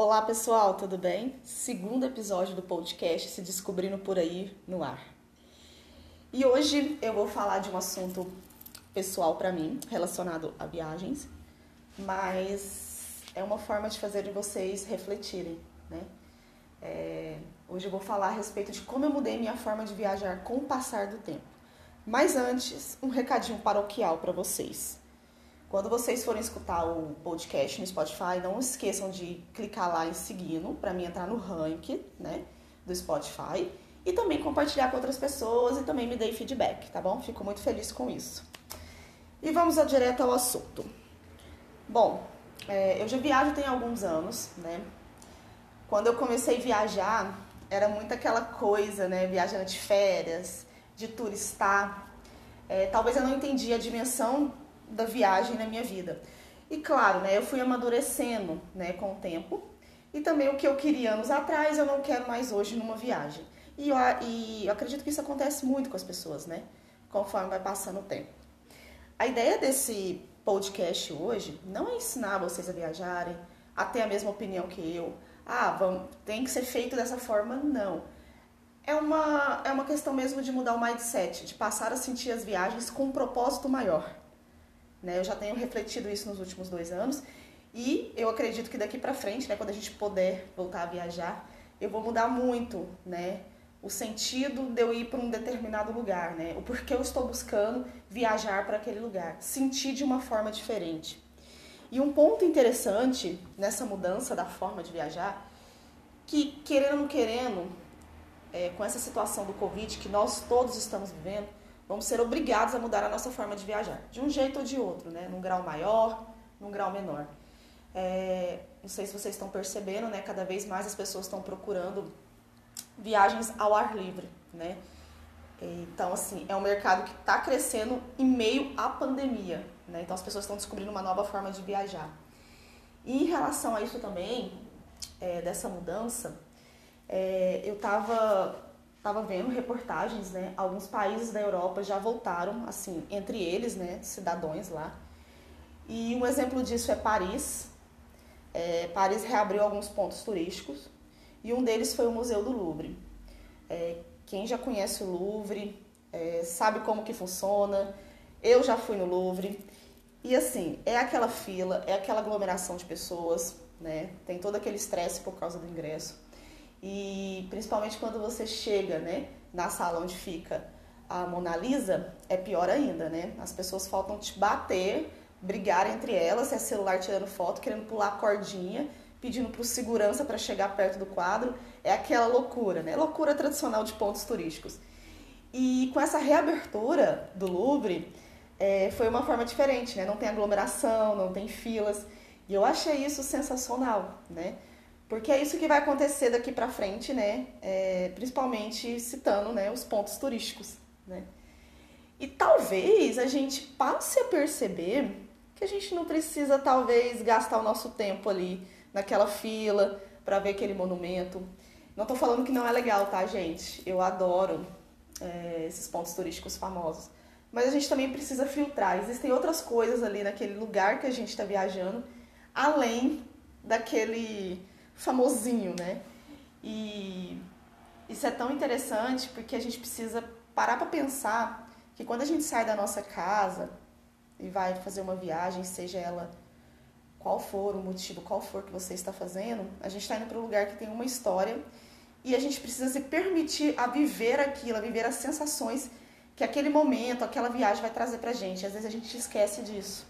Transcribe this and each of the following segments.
Olá pessoal, tudo bem? Segundo episódio do podcast Se Descobrindo por Aí no Ar. E hoje eu vou falar de um assunto pessoal para mim, relacionado a viagens, mas é uma forma de fazer vocês refletirem, né? É, hoje eu vou falar a respeito de como eu mudei minha forma de viajar com o passar do tempo. Mas antes, um recadinho paroquial para vocês. Quando vocês forem escutar o podcast no Spotify, não esqueçam de clicar lá em seguindo para mim entrar no ranking, né, do Spotify e também compartilhar com outras pessoas e também me dê feedback, tá bom? Fico muito feliz com isso. E vamos direto ao assunto. Bom, é, eu já viajo tem alguns anos, né? Quando eu comecei a viajar, era muito aquela coisa, né? Viajando de férias, de turistar. É, talvez eu não entendia a dimensão da viagem na minha vida. E claro, né, eu fui amadurecendo né, com o tempo. E também o que eu queria anos atrás, eu não quero mais hoje numa viagem. E eu, e eu acredito que isso acontece muito com as pessoas, né? Conforme vai passando o tempo. A ideia desse podcast hoje não é ensinar vocês a viajarem, a ter a mesma opinião que eu. Ah, vamos, tem que ser feito dessa forma. Não. É uma, é uma questão mesmo de mudar o mindset, de passar a sentir as viagens com um propósito maior. Né? Eu já tenho refletido isso nos últimos dois anos e eu acredito que daqui para frente, né, quando a gente puder voltar a viajar, eu vou mudar muito, né? O sentido de eu ir para um determinado lugar, né? O porquê eu estou buscando viajar para aquele lugar, sentir de uma forma diferente. E um ponto interessante nessa mudança da forma de viajar, que querendo ou não querendo, é, com essa situação do Covid que nós todos estamos vivendo, vamos ser obrigados a mudar a nossa forma de viajar, de um jeito ou de outro, né? Num grau maior, num grau menor. É, não sei se vocês estão percebendo, né? Cada vez mais as pessoas estão procurando viagens ao ar livre, né? Então, assim, é um mercado que está crescendo em meio à pandemia, né? Então, as pessoas estão descobrindo uma nova forma de viajar. E em relação a isso também, é, dessa mudança, é, eu estava estava vendo reportagens, né? Alguns países da Europa já voltaram, assim, entre eles, né? Cidadãos lá. E um exemplo disso é Paris. É, Paris reabriu alguns pontos turísticos e um deles foi o Museu do Louvre. É, quem já conhece o Louvre é, sabe como que funciona. Eu já fui no Louvre e assim é aquela fila, é aquela aglomeração de pessoas, né? Tem todo aquele estresse por causa do ingresso. E principalmente quando você chega, né, na sala onde fica a Mona Lisa, é pior ainda, né? As pessoas faltam te bater, brigar entre elas, é celular tirando foto, querendo pular a cordinha, pedindo para o segurança para chegar perto do quadro. É aquela loucura, né? Loucura tradicional de pontos turísticos. E com essa reabertura do Louvre, é, foi uma forma diferente, né? Não tem aglomeração, não tem filas. E eu achei isso sensacional, né? Porque é isso que vai acontecer daqui para frente, né? É, principalmente citando né, os pontos turísticos, né? E talvez a gente passe a perceber que a gente não precisa, talvez, gastar o nosso tempo ali naquela fila para ver aquele monumento. Não estou falando que não é legal, tá, gente? Eu adoro é, esses pontos turísticos famosos. Mas a gente também precisa filtrar. Existem outras coisas ali naquele lugar que a gente está viajando, além daquele famosinho, né? E isso é tão interessante porque a gente precisa parar para pensar que quando a gente sai da nossa casa e vai fazer uma viagem, seja ela qual for o motivo, qual for que você está fazendo, a gente está indo para um lugar que tem uma história e a gente precisa se permitir a viver aquilo, a viver as sensações que aquele momento, aquela viagem vai trazer pra gente. Às vezes a gente esquece disso,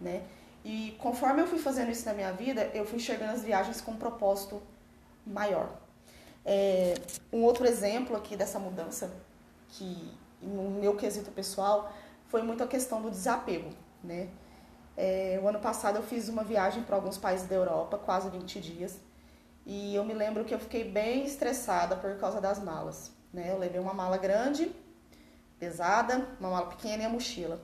né? E conforme eu fui fazendo isso na minha vida, eu fui enxergando as viagens com um propósito maior. É, um outro exemplo aqui dessa mudança, que no meu quesito pessoal, foi muito a questão do desapego, né? É, o ano passado eu fiz uma viagem para alguns países da Europa, quase 20 dias, e eu me lembro que eu fiquei bem estressada por causa das malas, né? Eu levei uma mala grande, pesada, uma mala pequena e a mochila.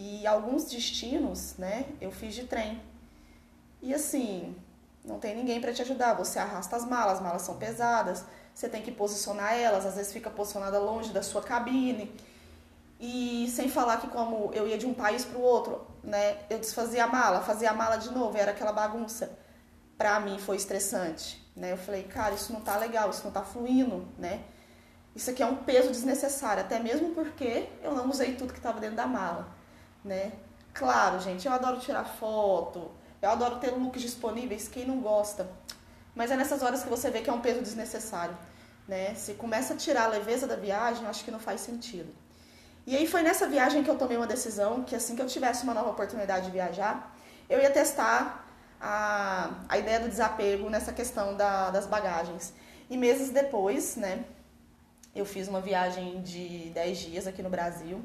E alguns destinos, né, eu fiz de trem. E assim, não tem ninguém para te ajudar. Você arrasta as malas, as malas são pesadas, você tem que posicionar elas, às vezes fica posicionada longe da sua cabine. E sem falar que como eu ia de um país para o outro, né, eu desfazia a mala, fazia a mala de novo, era aquela bagunça. pra mim foi estressante, né? Eu falei, cara, isso não tá legal, isso não tá fluindo, né? Isso aqui é um peso desnecessário, até mesmo porque eu não usei tudo que estava dentro da mala, né? Claro, gente, eu adoro tirar foto, eu adoro ter looks disponíveis, quem não gosta. Mas é nessas horas que você vê que é um peso desnecessário, né? Se começa a tirar a leveza da viagem, acho que não faz sentido. E aí foi nessa viagem que eu tomei uma decisão que assim que eu tivesse uma nova oportunidade de viajar, eu ia testar a, a ideia do desapego nessa questão da, das bagagens. E meses depois, né, eu fiz uma viagem de 10 dias aqui no Brasil,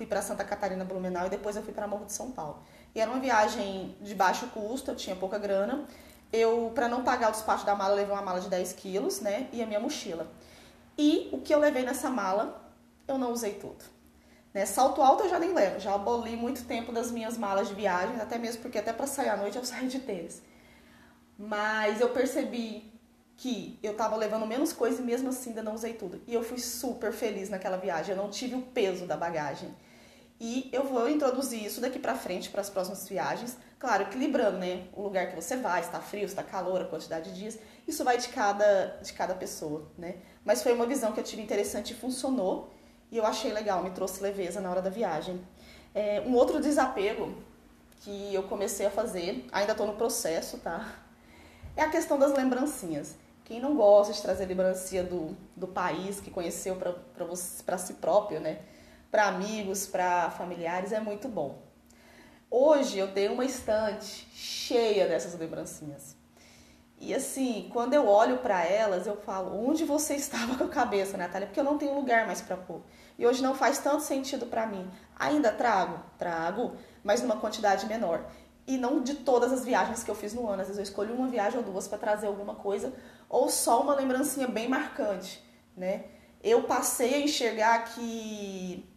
fui para Santa Catarina, Blumenau e depois eu fui para Morro de São Paulo. E era uma viagem de baixo custo, eu tinha pouca grana. Eu, para não pagar o despacho da mala, levei uma mala de 10 quilos, né, e a minha mochila. E o que eu levei nessa mala, eu não usei tudo. Né? Salto alto eu já nem levo, já aboli muito tempo das minhas malas de viagem, até mesmo porque até para sair à noite eu saio de tênis. Mas eu percebi que eu tava levando menos coisa e mesmo assim ainda não usei tudo. E eu fui super feliz naquela viagem, eu não tive o peso da bagagem. E eu vou introduzir isso daqui para frente para as próximas viagens, claro, equilibrando, né? O lugar que você vai, está frio, está calor, a quantidade de dias, isso vai de cada de cada pessoa, né? Mas foi uma visão que eu tive interessante e funcionou. E eu achei legal, me trouxe leveza na hora da viagem. É, um outro desapego que eu comecei a fazer, ainda estou no processo, tá? É a questão das lembrancinhas. Quem não gosta de trazer lembrancinha do, do país que conheceu para si próprio, né? Para amigos, para familiares, é muito bom. Hoje eu tenho uma estante cheia dessas lembrancinhas. E assim, quando eu olho para elas, eu falo: onde você estava com a cabeça, Natália? Porque eu não tenho lugar mais para pôr. E hoje não faz tanto sentido para mim. Ainda trago? Trago, mas numa quantidade menor. E não de todas as viagens que eu fiz no ano. Às vezes eu escolho uma viagem ou duas para trazer alguma coisa, ou só uma lembrancinha bem marcante, né? Eu passei a enxergar que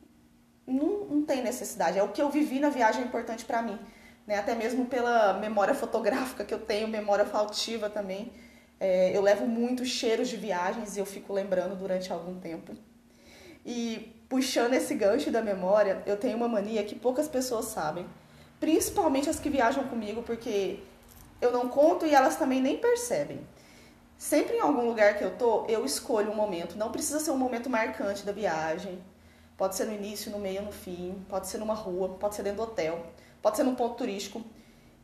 não, não tem necessidade. É o que eu vivi na viagem é importante para mim né? Até mesmo pela memória fotográfica que eu tenho, memória faltiva também. É, eu levo muitos cheiros de viagens e eu fico lembrando durante algum tempo. E puxando esse gancho da memória, eu tenho uma mania que poucas pessoas sabem, principalmente as que viajam comigo, porque eu não conto e elas também nem percebem. Sempre em algum lugar que eu tô, eu escolho um momento. Não precisa ser um momento marcante da viagem. Pode ser no início, no meio, no fim. Pode ser numa rua, pode ser dentro do hotel pode ser num ponto turístico.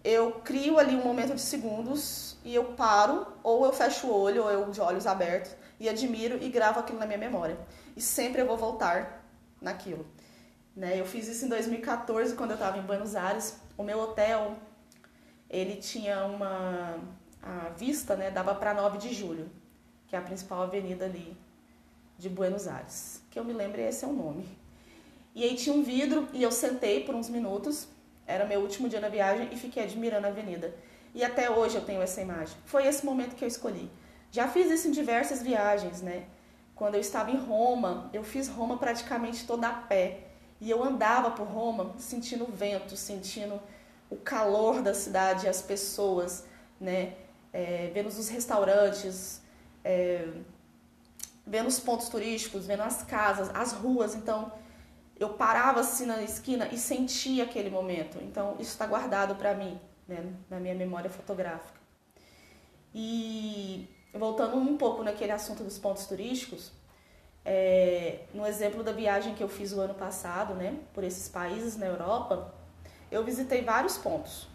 Eu crio ali um momento de segundos e eu paro, ou eu fecho o olho, ou eu de olhos abertos, e admiro e gravo aquilo na minha memória. E sempre eu vou voltar naquilo. Né? Eu fiz isso em 2014, quando eu estava em Buenos Aires. O meu hotel, ele tinha uma... A vista, né, dava para 9 de julho, que é a principal avenida ali de Buenos Aires. Que eu me lembro, esse é o nome. E aí tinha um vidro e eu sentei por uns minutos era meu último dia na viagem e fiquei admirando a avenida. E até hoje eu tenho essa imagem. Foi esse momento que eu escolhi. Já fiz isso em diversas viagens, né? Quando eu estava em Roma, eu fiz Roma praticamente toda a pé. E eu andava por Roma sentindo o vento, sentindo o calor da cidade, as pessoas, né? É, vendo os restaurantes, é, vendo os pontos turísticos, vendo as casas, as ruas. Então, eu parava assim na esquina e sentia aquele momento. Então, isso está guardado para mim, né, na minha memória fotográfica. E voltando um pouco naquele assunto dos pontos turísticos, é, no exemplo da viagem que eu fiz o ano passado, né, por esses países na Europa, eu visitei vários pontos.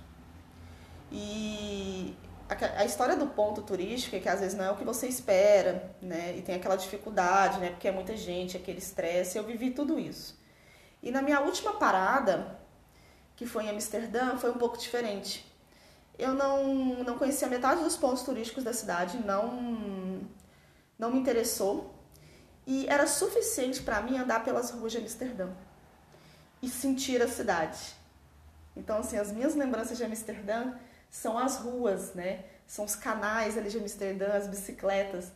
E a, história do ponto turístico é que às vezes não é o que você espera, né, e tem aquela dificuldade, né, porque é muita gente, aquele estresse. Eu vivi tudo isso. E na minha última parada, que foi em Amsterdã, foi um pouco diferente. Eu não, não conhecia metade dos pontos turísticos da cidade, não, não me interessou. E era suficiente para mim andar pelas ruas de Amsterdã e sentir a cidade. Então, assim, as minhas lembranças de Amsterdã são as ruas, né? São os canais ali de Amsterdã, as bicicletas.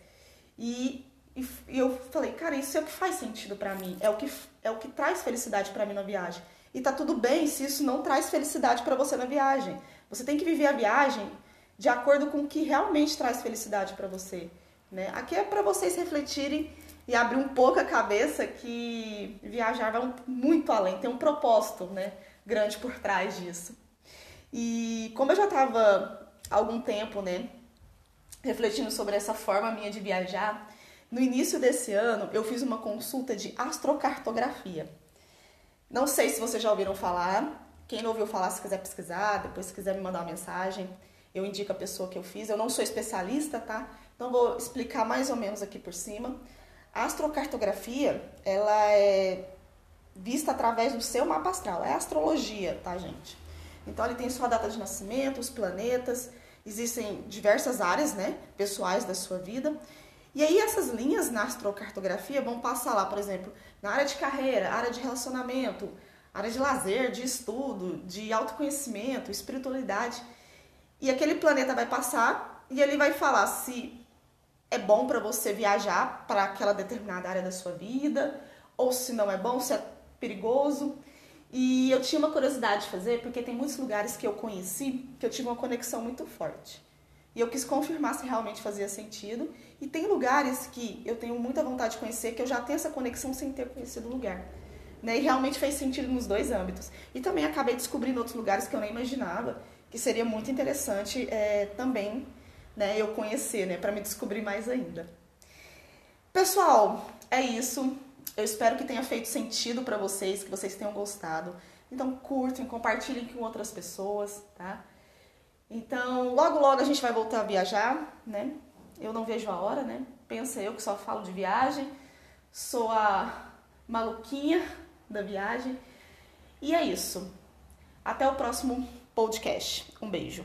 E e, e eu falei, cara, isso é o que faz sentido para mim, é o que é o que traz felicidade para mim na viagem. E tá tudo bem se isso não traz felicidade para você na viagem. Você tem que viver a viagem de acordo com o que realmente traz felicidade para você, né? Aqui é para vocês refletirem e abrir um pouco a cabeça que viajar vai muito além, tem um propósito, né, grande por trás disso. E como eu já estava algum tempo, né, refletindo sobre essa forma minha de viajar. No início desse ano, eu fiz uma consulta de astrocartografia. Não sei se vocês já ouviram falar. Quem não ouviu falar, se quiser pesquisar, depois se quiser me mandar uma mensagem, eu indico a pessoa que eu fiz. Eu não sou especialista, tá? Então vou explicar mais ou menos aqui por cima. A astrocartografia, ela é vista através do seu mapa astral. É astrologia, tá, gente? Então ele tem sua data de nascimento, os planetas, existem diversas áreas, né, pessoais da sua vida. E aí essas linhas na astrocartografia vão passar lá, por exemplo, na área de carreira, área de relacionamento, área de lazer, de estudo, de autoconhecimento, espiritualidade. E aquele planeta vai passar e ele vai falar se é bom para você viajar para aquela determinada área da sua vida, ou se não é bom, se é perigoso. E eu tinha uma curiosidade de fazer, porque tem muitos lugares que eu conheci que eu tive uma conexão muito forte. E eu quis confirmar se realmente fazia sentido. E tem lugares que eu tenho muita vontade de conhecer que eu já tenho essa conexão sem ter conhecido o lugar. Né? E realmente fez sentido nos dois âmbitos. E também acabei descobrindo outros lugares que eu nem imaginava, que seria muito interessante é, também né, eu conhecer, né, para me descobrir mais ainda. Pessoal, é isso. Eu espero que tenha feito sentido para vocês, que vocês tenham gostado. Então curtem, compartilhem com outras pessoas, tá? Então, logo logo a gente vai voltar a viajar, né? Eu não vejo a hora, né? Pensa eu que só falo de viagem, sou a maluquinha da viagem. E é isso. Até o próximo podcast. Um beijo.